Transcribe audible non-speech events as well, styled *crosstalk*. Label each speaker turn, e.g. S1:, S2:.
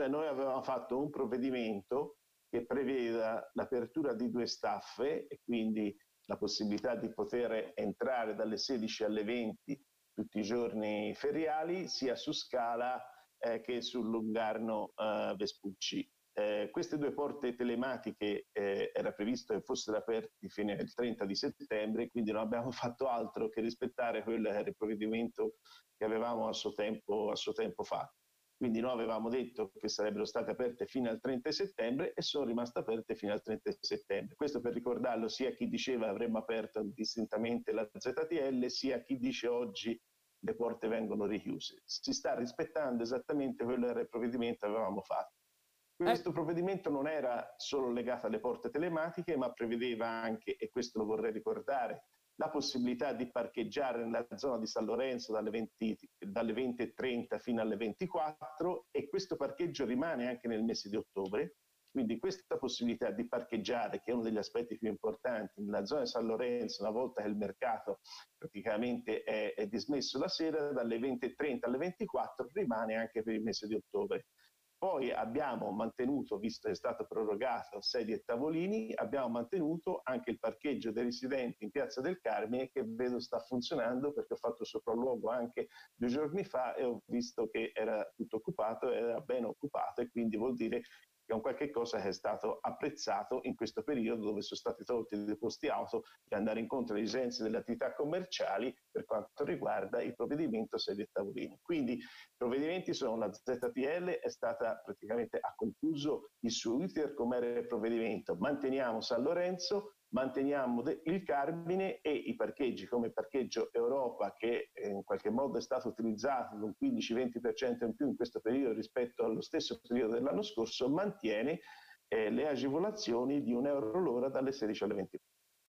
S1: Cioè noi avevamo fatto un provvedimento che preveda l'apertura di due staffe e quindi la possibilità di poter entrare dalle 16 alle 20 tutti i giorni feriali, sia su Scala eh, che sul Lungarno eh, Vespucci. Eh, queste due porte telematiche eh, era previsto che fossero aperte fino al 30 di settembre, quindi non abbiamo *laughs* fatto altro che rispettare quello che era il provvedimento che avevamo a suo tempo, a suo tempo fatto. Quindi noi avevamo detto che sarebbero state aperte fino al 30 settembre e sono rimaste aperte fino al 30 settembre. Questo per ricordarlo sia a chi diceva avremmo aperto distintamente la ZTL, sia a chi dice oggi le porte vengono richiuse. Si sta rispettando esattamente quello che era il provvedimento che avevamo fatto. Questo eh. provvedimento non era solo legato alle porte telematiche, ma prevedeva anche, e questo lo vorrei ricordare, la possibilità di parcheggiare nella zona di San Lorenzo dalle 20, dalle 20.30 fino alle 24 e questo parcheggio rimane anche nel mese di ottobre. Quindi questa possibilità di parcheggiare, che è uno degli aspetti più importanti, nella zona di San Lorenzo, una volta che il mercato praticamente è, è dismesso la sera, dalle 20.30 alle 24 rimane anche per il mese di ottobre. Poi abbiamo mantenuto, visto che è stato prorogato sedie e tavolini, abbiamo mantenuto anche il parcheggio dei residenti in Piazza del Carmine che vedo sta funzionando perché ho fatto sopralluogo anche due giorni fa e ho visto che era tutto occupato, era ben occupato e quindi vuol dire è un qualche cosa che è stato apprezzato in questo periodo dove sono stati tolti dei posti auto per andare incontro alle esigenze delle attività commerciali per quanto riguarda il provvedimento sedie e tavolini. Quindi i provvedimenti sono la ZTL è stata praticamente ha concluso il suo iter come era il provvedimento, manteniamo San Lorenzo, manteniamo il Carmine e i parcheggi come parcheggio Europa che eh, in qualche modo è stato utilizzato con 15-20% in più in questo periodo rispetto allo stesso periodo dell'anno scorso, mantiene eh, le agevolazioni di un euro l'ora dalle 16 alle 20.